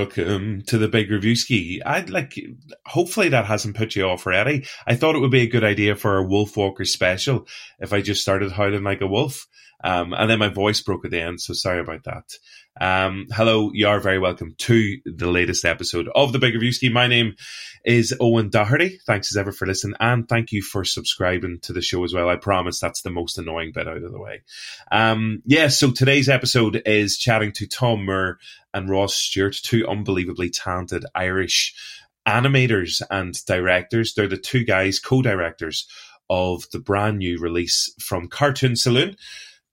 Welcome to the Big Review Ski. I'd like, hopefully that hasn't put you off already. I thought it would be a good idea for a Wolf Walker special if I just started howling like a wolf. Um, and then my voice broke at the end, so sorry about that. Um, hello, you are very welcome to the latest episode of the Big Review Scheme. My name is Eoghan Doherty. Thanks as ever for listening, and thank you for subscribing to the show as well. I promise that's the most annoying bit out of the way. Um, yeah, so today's episode is chatting to Tomm Moore and Ross Stewart, two unbelievably talented Irish animators and directors. They're the two guys, co-directors of the brand new release from Cartoon Saloon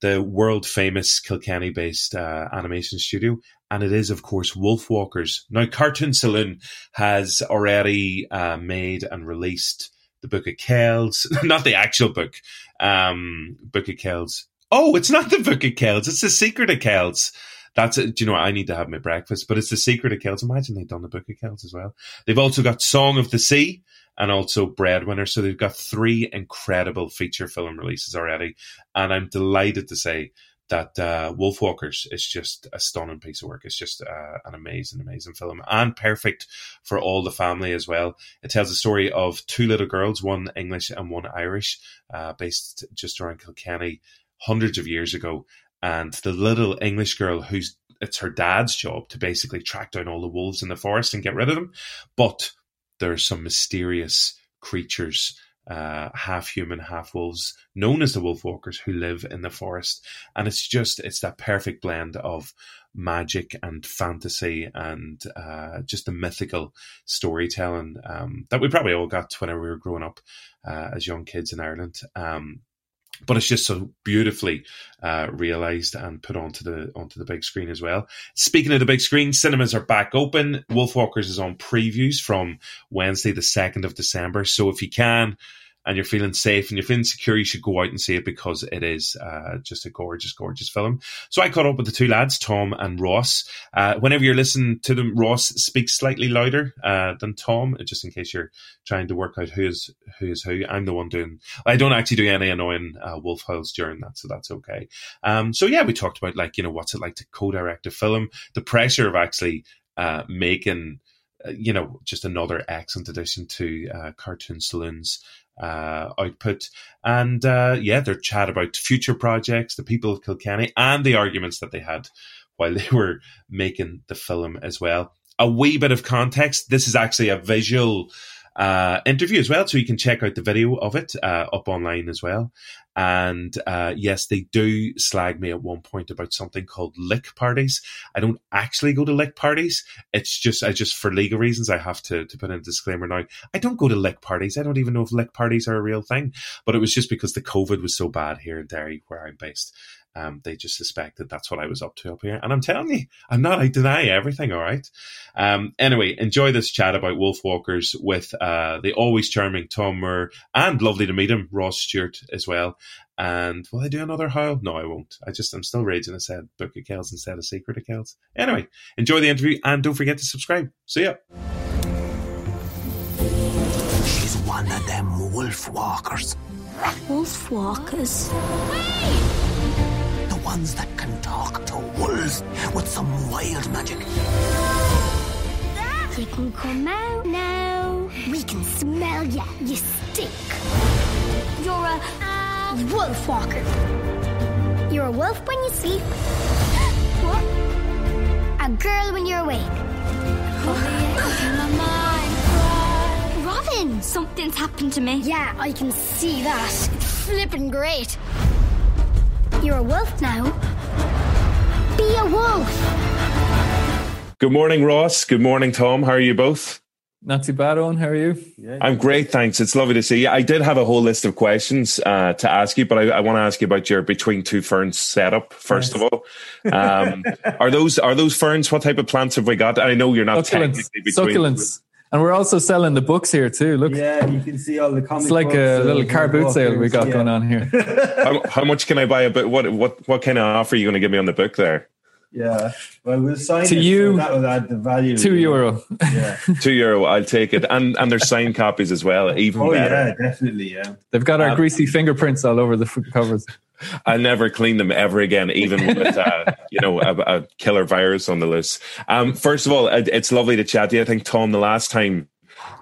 the world famous Kilkenny based uh, animation studio. And it is, of course, Wolfwalkers. Now, Cartoon Saloon has already uh, made and released the Book of Kells, not the actual book, um, Book of Kells. Oh, it's not the Book of Kells, it's the Secret of Kells. That's it. Do you know what? I need to have my breakfast, but it's the Secret of Kells. Imagine they've done the Book of Kells as well. They've also got Song of the Sea, and also Breadwinner. So they've got three incredible feature film releases already. And I'm delighted to say that uh, Wolfwalkers is just a stunning piece of work. It's just uh, an amazing, amazing film and perfect for all the family as well. It tells the story of two little girls, one English and one Irish, uh, based just around Kilkenny hundreds of years ago. And the little English girl who's it's her dad's job to basically track down all the wolves in the forest and get rid of them. But there are some mysterious creatures, uh, half human, half wolves, known as the wolf walkers, who live in the forest. And it's just, it's that perfect blend of magic and fantasy and uh, just the mythical storytelling um, that we probably all got whenever we were growing up uh, as young kids in Ireland. Um, but it's just so beautifully uh, realized and put onto the onto the big screen as well. Speaking of the big screen, cinemas are back open. Wolfwalkers is on previews from Wednesday, the second of December. So if you can, and you're feeling safe and you're feeling secure, you should go out and see it because it is uh, just a gorgeous, gorgeous film. So I caught up with the two lads, Tomm and Ross. Uh, whenever you're listening to them, Ross speaks slightly louder uh, than Tomm, just in case you're trying to work out who is who is who. I'm the one doing. I don't actually do any annoying uh, wolf howls during that, so that's okay. Um, so yeah, we talked about like you know what's it like to co-direct a film, the pressure of actually uh, making you know, just another excellent addition to uh, Cartoon Saloon's uh, output. And uh, yeah, their chat about future projects, the people of Kilkenny, and the arguments that they had while they were making the film as well. A wee bit of context this is actually a visual uh, interview as well. So you can check out the video of it uh, up online as well. And uh, yes, they do slag me at one point about something called lick parties. I don't actually go to lick parties. It's just, I just, for legal reasons, I have to, to put in a disclaimer now. I don't go to lick parties. I don't even know if lick parties are a real thing, but it was just because the COVID was so bad here in Derry, where I'm based. Um, they just suspected that's what I was up to up here. And I'm telling you, I'm not. I deny everything, all right? Um, anyway, enjoy this chat about Wolfwalkers with uh, the always charming Tomm Moore and lovely to meet him, Ross Stewart as well. And will I do another howl? No, I won't. I just, I'm still raging. I said Book of Kells instead of Secret of Kells. Anyway, enjoy the interview and don't forget to subscribe. See ya. She's one of them wolf walkers. Wolf walkers. The ones that can talk to wolves with some wild magic. You can come out now. We can smell ya. You stink. You're a wolf walker. You're a wolf when you sleep. what? A girl when you're awake. Robyn, something's happened to me. Yeah, I can see that. It's flippin' great. You're a wolf now. Be a wolf. Good morning, Ross. Good morning, Tomm. How are you both? Not too bad, Eoghan. How are you? Yeah. I'm great, thanks. It's lovely to see you. I did have a whole list of questions uh, to ask you, but I, I want to ask you about your Between Two Ferns setup first yes. of all. Um, are those are those ferns? What type of plants have we got? I know you're not succulents. Succulents. And we're also selling the books here too. Look, yeah, you can see all the comics. It's like a little car boot sale we got yeah. going on here. how, how, much can I buy a book? What what what kind of offer are you going to give me on the book there? Yeah, well, we'll sign to it, you. So that will add the value. Two euro. Yeah, two euro. I'll take it, and and there's signed copies as well. Even oh better. yeah, definitely. Yeah, they've got our um, greasy fingerprints all over the covers. I'll never clean them ever again, even with uh, you know a, a, killer virus on the loose. Um, first of all, it's lovely to chat to you. I think Tomm, the last time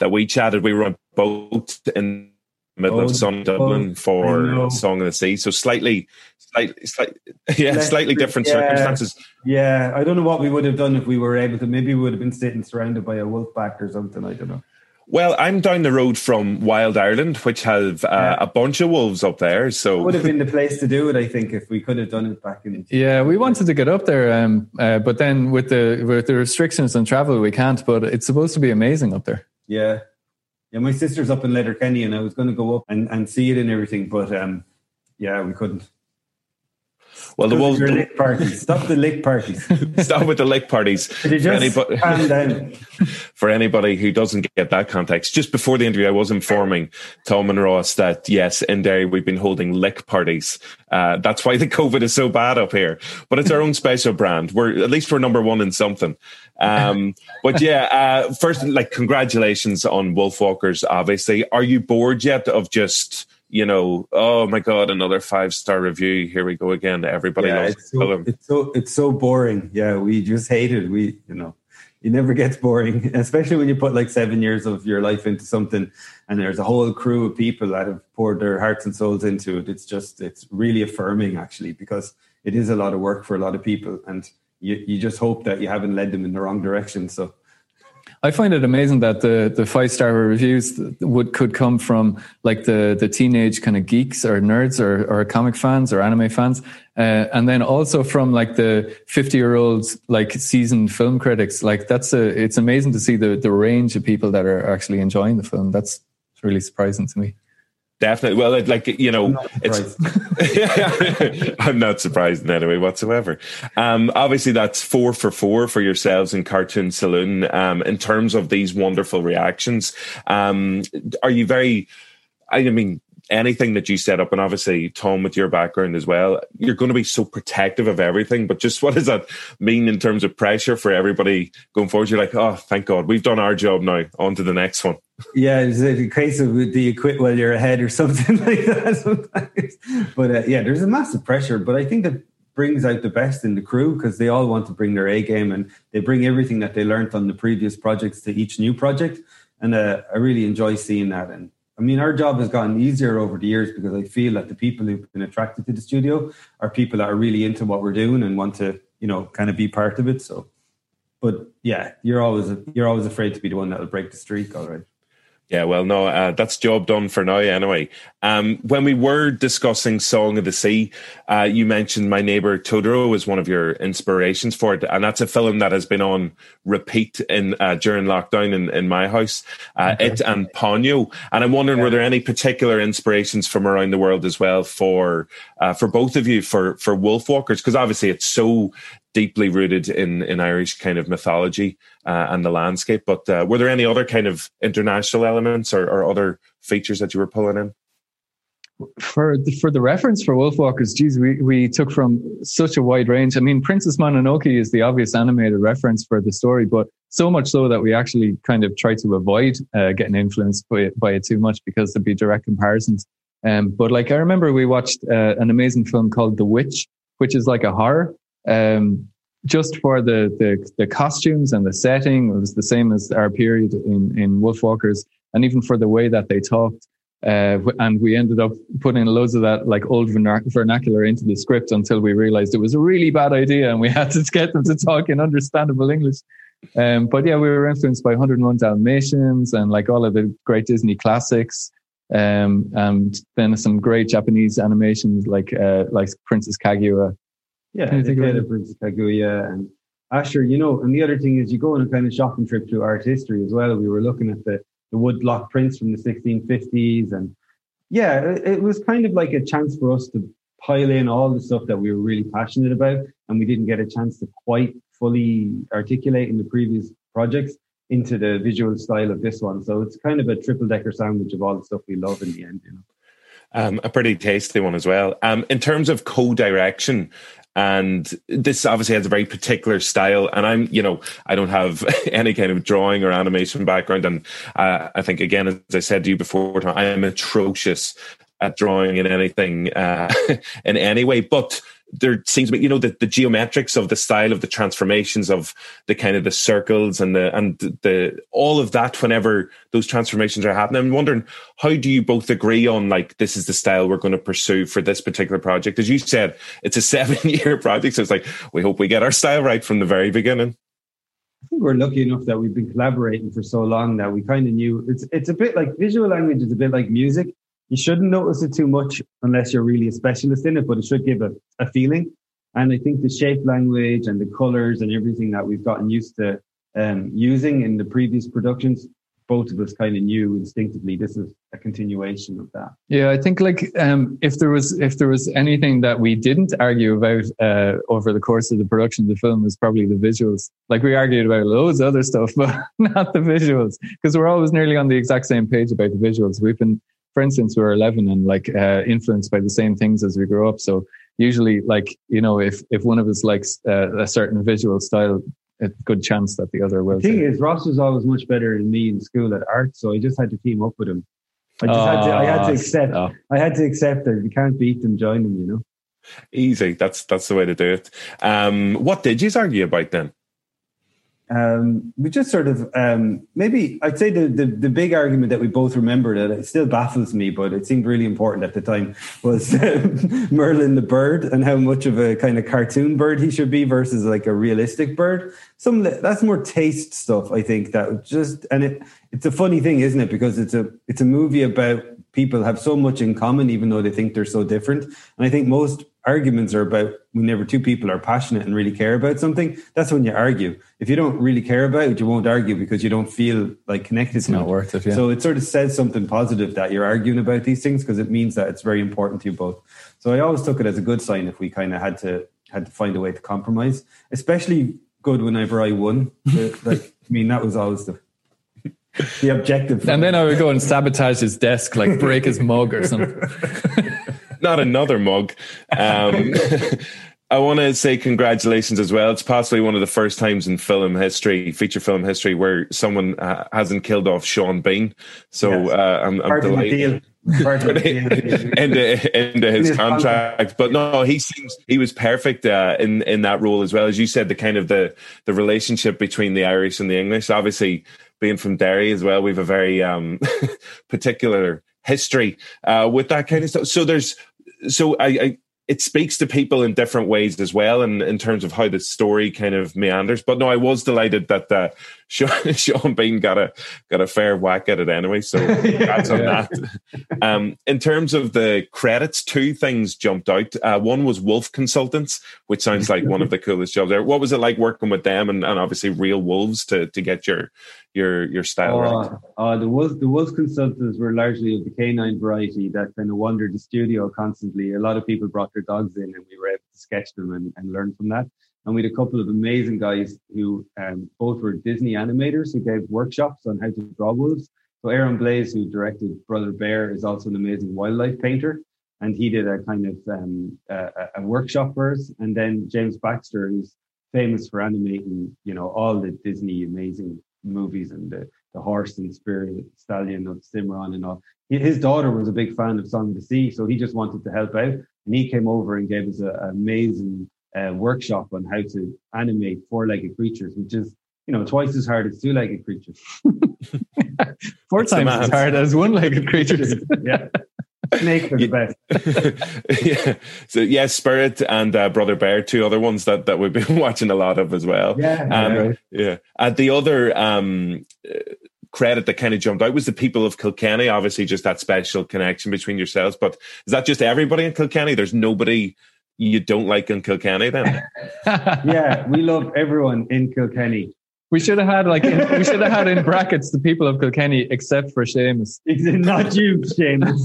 that we chatted, we were on boat in the middle oh, of sunny Dublin for Song of the Sea, so slightly, slightly, slightly yeah, slightly different yeah, circumstances. Yeah, I don't know what we would have done if we were able to. Maybe we would have been sitting surrounded by a wolf pack or something. I don't know. Well, I'm down the road from Wild Ireland, which have uh, yeah. a bunch of wolves up there. So it would have been the place to do it, I think, if we could have done it back in. Yeah, we wanted to get up there, um, uh, but then with the with the restrictions on travel, we can't. But it's supposed to be amazing up there. Yeah, yeah. My sister's up in Letterkenny, and I was going to go up and, and see it and everything, but um, yeah, we couldn't. Well, the Wolves. lick parties. Stop the lick parties. Stop with the lick parties. Could you just for anybody? For anybody who doesn't get that context, just before the interview, I was informing Tomm and Ross that yes, in Derry we've been holding lick parties. Uh, that's why the COVID is so bad up here. But it's our own special brand. We're at least we're number one in something. Um, but yeah, uh, first, like congratulations on Wolfwalkers. Obviously, are you bored yet of just? You know, oh my god, another five star review. Here we go again. Everybody yeah, loves it's so, it's so it's so boring. Yeah, we just hate it. We you know, it never gets boring, especially when you put like seven years of your life into something, and there's a whole crew of people that have poured their hearts and souls into it. It's just it's really affirming actually because it is a lot of work for a lot of people, and you you just hope that you haven't led them in the wrong direction. So I find it amazing that the the five star reviews would could come from like the the teenage kind of geeks or nerds or or comic fans or anime fans, uh, and then also from like the fifty year olds like seasoned film critics. Like that's a it's amazing to see the the range of people that are actually enjoying the film. That's really surprising to me. Definitely. Well, like you know, I'm it's. I'm not surprised in any way whatsoever. Um, obviously, that's four for four for yourselves in Cartoon Saloon. Um, in terms of these wonderful reactions, um, are you very? I mean, anything that you set up, and obviously Tomm with your background as well, you're going to be so protective of everything. But just what does that mean in terms of pressure for everybody going forward? You're like, oh, thank God, we've done our job now. On to the next one. Yeah, it's a case of do you quit while you're ahead or something like that sometimes. But uh, yeah, there's a massive pressure. But I think that brings out the best in the crew because they all want to bring their A game and they bring everything that they learned on the previous projects to each new project. And uh, I really enjoy seeing that. And I mean, our job has gotten easier over the years because I feel that the people who've been attracted to the studio are people that are really into what we're doing and want to, you know, kind of be part of it. So, but yeah, you're always you're always afraid to be the one that will break the streak. All right. Yeah, well, no, uh, that's job done for now anyway. Um, when we were discussing Song of the Sea, uh, you mentioned My Neighbor Totoro was one of your inspirations for it, and that's a film that has been on repeat in uh, during lockdown in, in my house. Uh, okay. It and Ponyo, and I'm wondering, yeah. were there any particular inspirations from around the world as well for uh, for both of you for for Wolfwalkers? Because obviously it's so deeply rooted in in Irish kind of mythology uh, and the landscape. But uh, were there any other kind of international elements or, or, other features that you were pulling in? For the, for the reference for Wolfwalkers, geez, we, we took from such a wide range. I mean, Princess Mononoke is the obvious animated reference for the story, but so much so that we actually kind of try to avoid uh, getting influenced by it, by it too much because there'd be direct comparisons. Um, but like I remember we watched uh, an amazing film called The Witch, which is like a horror, um, just for the, the, the costumes and the setting, it was the same as our period in in Wolfwalkers, and even for the way that they talked. Uh, and we ended up putting loads of that like old vernacular into the script until we realized it was a really bad idea, and we had to get them to talk in understandable English. Um, but yeah, we were influenced by 101 Dalmatians and like all of the great Disney classics. Um, and then some great Japanese animations like uh, like Princess Kaguya yeah, they played it Princess Kaguya and Asher, you know, and the other thing is you go on a kind of shopping trip through art history as well. We were looking at the, the wood block prints from the 1650s. And yeah, it, it was kind of like a chance for us to pile in all the stuff that we were really passionate about and we didn't get a chance to quite fully articulate in the previous projects into the visual style of this one. So it's kind of a triple decker sandwich of all the stuff we love in the end, you know. Um, a pretty tasty one as well. Um, in terms of co-direction, and this obviously has a very particular style. And i'm you know i don't have any kind of drawing or animation background. And uh, i think again as i said to you before i am atrocious at drawing in anything uh, in any way, but there seems to be, you know, the, the geometrics of the style of the transformations of the kind of the circles and the and the all of that. Whenever those transformations are happening, I'm wondering how do you both agree on like this is the style we're going to pursue for this particular project? As you said, it's a seven year project, so it's like we hope we get our style right from the very beginning. I think we're lucky enough that we've been collaborating for so long that we kind of knew it's it's a bit like visual language is a bit like music you shouldn't notice it too much unless you're really a specialist in it, but it should give a, a feeling. And I think the shape language and the colors and everything that we've gotten used to um, using in the previous productions, both of us kind of knew instinctively this is a continuation of that. Yeah, I think like um, if there was if there was anything that we didn't argue about uh, over the course of the production of the film was probably the visuals. Like we argued about loads of other stuff, but not the visuals because we're always nearly on the exact same page about the visuals. We've been for instance, we are 11 and like uh, influenced by the same things as we grew up. So usually, like you know, if if one of us likes uh, a certain visual style, a good chance that the other will. The thing is, Ross was always much better than me in school at art, so I just had to team up with him. I just oh, had to. I had to ah, accept. Oh. I had to accept that you can't beat them, join them. You know. Easy. That's that's the way to do it. Um, what did you argue about then? Um, we just sort of um, maybe I'd say the, the, the big argument that we both remember that it still baffles me, but it seemed really important at the time was Merlin the bird and how much of a kind of cartoon bird he should be versus like a realistic bird. Some that's more taste stuff, I think. That just and it it's a funny thing, isn't it? Because it's a it's a movie about people have so much in common, even though they think they're so different. And I think most arguments are about whenever two people are passionate and really care about something, that's when you argue. If you don't really care about it, you won't argue because you don't feel like connected it's to not it. worth it. Yeah. So it sort of says something positive that you're arguing about these things because it means that it's very important to you both. So I always took it as a good sign if we kind of had to had to find a way to compromise, especially good whenever I won. like, I mean, that was always the the objective. And then I would go and sabotage his desk, like break his mug or something. not another mug. Um, I want to say congratulations as well. It's possibly one of the first times in film history, feature film history, where someone uh, hasn't killed off Sean Bean. So yes. uh, I'm, I'm delighted. into, into his contract. But no, he seems he was perfect uh, in in that role as well. As you said, the kind of the the relationship between the Irish and the English. Obviously, being from Derry as well, we've a very um, particular history uh, with that kind of stuff. So there's so I, I it speaks to people in different ways as well, and in, in terms of how the story kind of meanders. But no, I was delighted that uh, Sean, Sean Bean got a got a fair whack at it anyway. So that's on that. Um, in terms of the credits, two things jumped out. Uh, one was Wolf Consultants, which sounds like one of the coolest jobs there. What was it like working with them and, and obviously real wolves to to get your your your style uh, right? Uh, the wolf the wolf consultants were largely of the canine variety that kind of wandered the studio constantly. A lot of people brought their dogs in, and we were able to sketch them and, and learn from that. And we had a couple of amazing guys who um, both were Disney animators who gave workshops on how to draw wolves. So Aaron Blaise, who directed Brother Bear, is also an amazing wildlife painter, and he did a kind of um, a, a workshop for us. And then James Baxter, who's famous for animating, you know, all the Disney amazing movies and the, the horse and spirit stallion of Cimarron and all. His daughter was a big fan of Song of the Sea, so he just wanted to help out. And he came over and gave us an amazing uh, workshop on how to animate four-legged creatures, which is you know twice as hard as two-legged creatures. Four times as hard as one-legged creatures. yeah. Snake are the best. yeah. So yeah, Spirit and uh, Brother Bear, two other ones that that we've been watching a lot of as well. Yeah. Um, right. Yeah. And the other um, credit that kind of jumped out was the people of Kilkenny. Obviously, just that special connection between yourselves. But is that just everybody in Kilkenny? There's nobody you don't like in Kilkenny then? yeah, we love everyone in Kilkenny. We should have had like in, we should have had in brackets the people of Kilkenny except for Seamus. Not you, Seamus.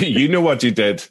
you know what you did.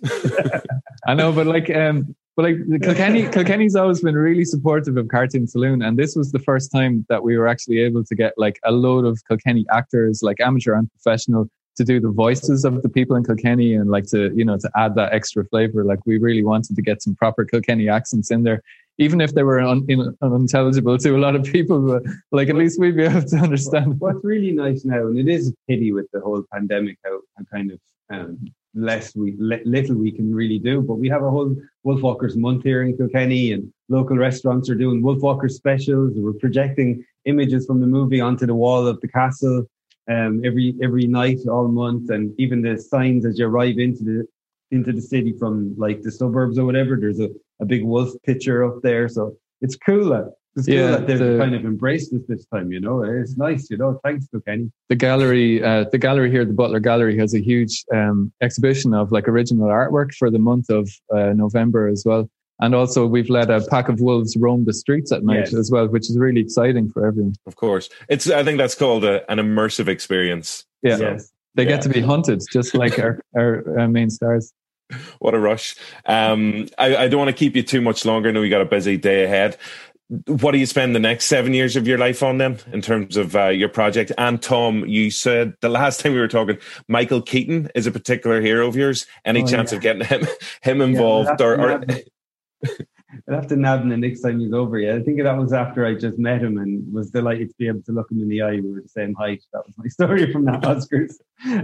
I know, but like um but like Kilkenny Kilkenny's always been really supportive of Cartoon Saloon and this was the first time that we were actually able to get like a load of Kilkenny actors, like amateur and professional, to do the voices of the people in Kilkenny and like to, you know, to add that extra flavor. Like we really wanted to get some proper Kilkenny accents in there, even if they were un, in, unintelligible to a lot of people. But like at least we'd be able to understand. What's really nice now, and it is a pity with the whole pandemic, how, how kind of um, less we little we can really do. But we have a whole Wolfwalkers month here in Kilkenny, and local restaurants are doing Wolfwalkers specials. We're projecting images from the movie onto the wall of the castle um, every every night all month, and even the signs as you arrive into the into the city from like the suburbs or whatever. There's a, a big wolf picture up there, so it's cool that it's cool yeah, that they've the, kind of embraced this this time. You know, it's nice. You know, thanks to Kenny. The gallery, uh, the gallery here, the Butler Gallery, has a huge um, exhibition of like original artwork for the month of uh, November as well. And also, we've let a pack of wolves roam the streets at night yes. as well, which is really exciting for everyone. Of course, it's. I think that's called a, an immersive experience. Yeah, so, yes. they yeah. get to be hunted just like our, our, our main stars. What a rush! Um, I, I, don't want to keep you too much longer. I know you got a busy day ahead what do you spend the next seven years of your life on then in terms of uh, your project and tomm you said the last time we were talking michael keaton is a particular hero of yours any oh, chance yeah. of getting him him involved yeah, or, or... I'd have to nab him the next time he's over. Yeah, I think that was after I just met him and was delighted to be able to look him in the eye. We were the same height. That was my story from that Oscars.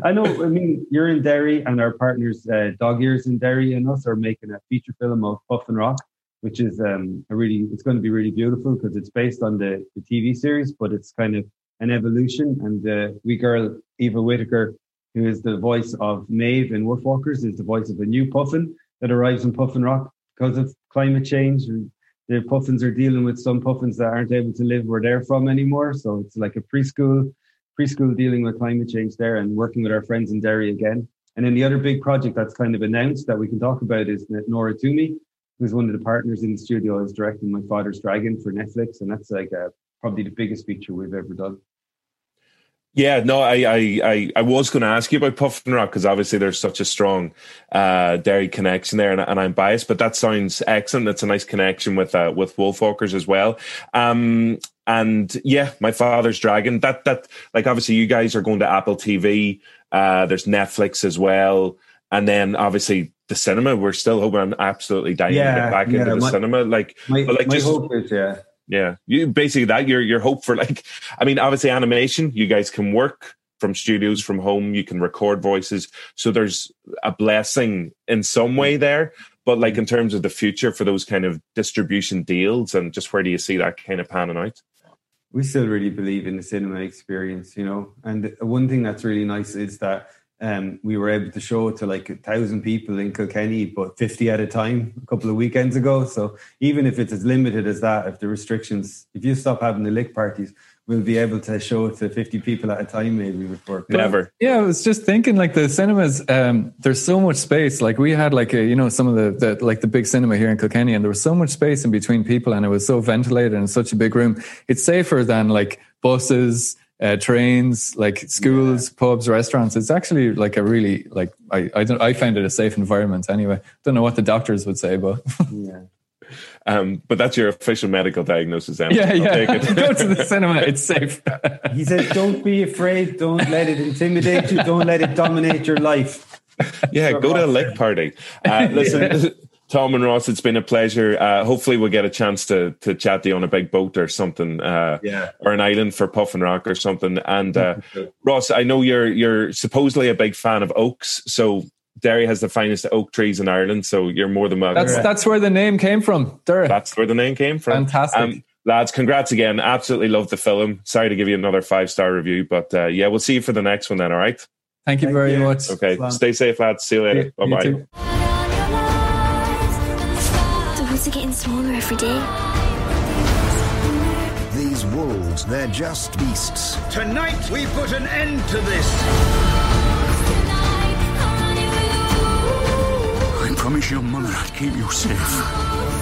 I know. I mean, you're in Derry, and our partners, uh, Dog Ears in Derry, and us are making a feature film of Puffin Rock which is um, a really it's going to be really beautiful because it's based on the, the TV series, but it's kind of an evolution. And uh, wee girl Eva Whittaker, who is the voice of Mebh in Wolfwalkers, is the voice of a new puffin that arrives in Puffin Rock because of climate change. And the puffins are dealing with some puffins that aren't able to live where they're from anymore. So it's like a preschool preschool dealing with climate change there and working with our friends in Derry again. And then the other big project that's kind of announced that we can talk about is Nora Twomey, who's one of the partners in the studio, is directing My Father's Dragon for Netflix, and that's like a, probably the biggest feature we've ever done. Yeah, no, I I I, I was going to ask you about Puffin Rock because obviously there's such a strong uh, Derry connection there, and, and, I'm biased, but that sounds excellent. That's a nice connection with uh, with Wolfwalkers as well. Um, and yeah, my father's dragon. That that like obviously you guys are going to Apple TV. Uh, there's Netflix as well, and then obviously the cinema. We're still hoping. I'm absolutely dying yeah, to get back yeah, into the my, cinema. Like, my, like my just, hope is, yeah, yeah. You basically that your your hope for like. I mean, obviously animation. You guys can work from studios from home. You can record voices. So there's a blessing in some way mm-hmm. there. But like mm-hmm. in terms of the future for those kind of distribution deals and just where do you see that kind of panning out? We still really believe in the cinema experience, you know. And one thing that's really nice is that um, we were able to show it to like a thousand people in Kilkenny, but 50 at a time a couple of weekends ago. So even if it's as limited as that, if the restrictions, if you stop having the lick parties, we'll be able to show it to 50 people at a time maybe before never. Yeah i was just thinking like the cinemas um, there's so much space. Like we had like a you know some of the, the like the big cinema here in kilkenny and there was so much space in between people and it was so ventilated and such a big room. It's safer than like buses uh, trains, like schools, yeah. pubs, restaurants. It's actually like a really like I I don't I find it a safe environment anyway. Don't know what the doctors would say, but yeah. Um, but that's your official medical diagnosis, then. Yeah, yeah. Go to the cinema; it's safe. he says, "Don't be afraid. Don't let it intimidate you. Don't let it dominate your life." Yeah, go to a lick party. Uh, listen, yeah. Tomm and Ross, it's been a pleasure. Uh, hopefully, we'll get a chance to to chat to you on a big boat or something, uh, yeah, or an island for Puffin Rock or something. And uh, Ross, I know you're you're supposedly a big fan of oaks, so Derry has the finest oak trees in Ireland, so you're more than welcome. That's that's where the name came from. Derry. That's where the name came from. Fantastic. Um, lads, congrats again. Absolutely love the film. Sorry to give you another five star review, but uh, yeah, we'll see you for the next one then. All right. Thank you Thank very you. much. Okay. Stay safe, lads. See you later. Bye bye are getting smaller every day. These wolves, they're just beasts. Tonight, we put an end to this. I promise your mother I'd keep you safe.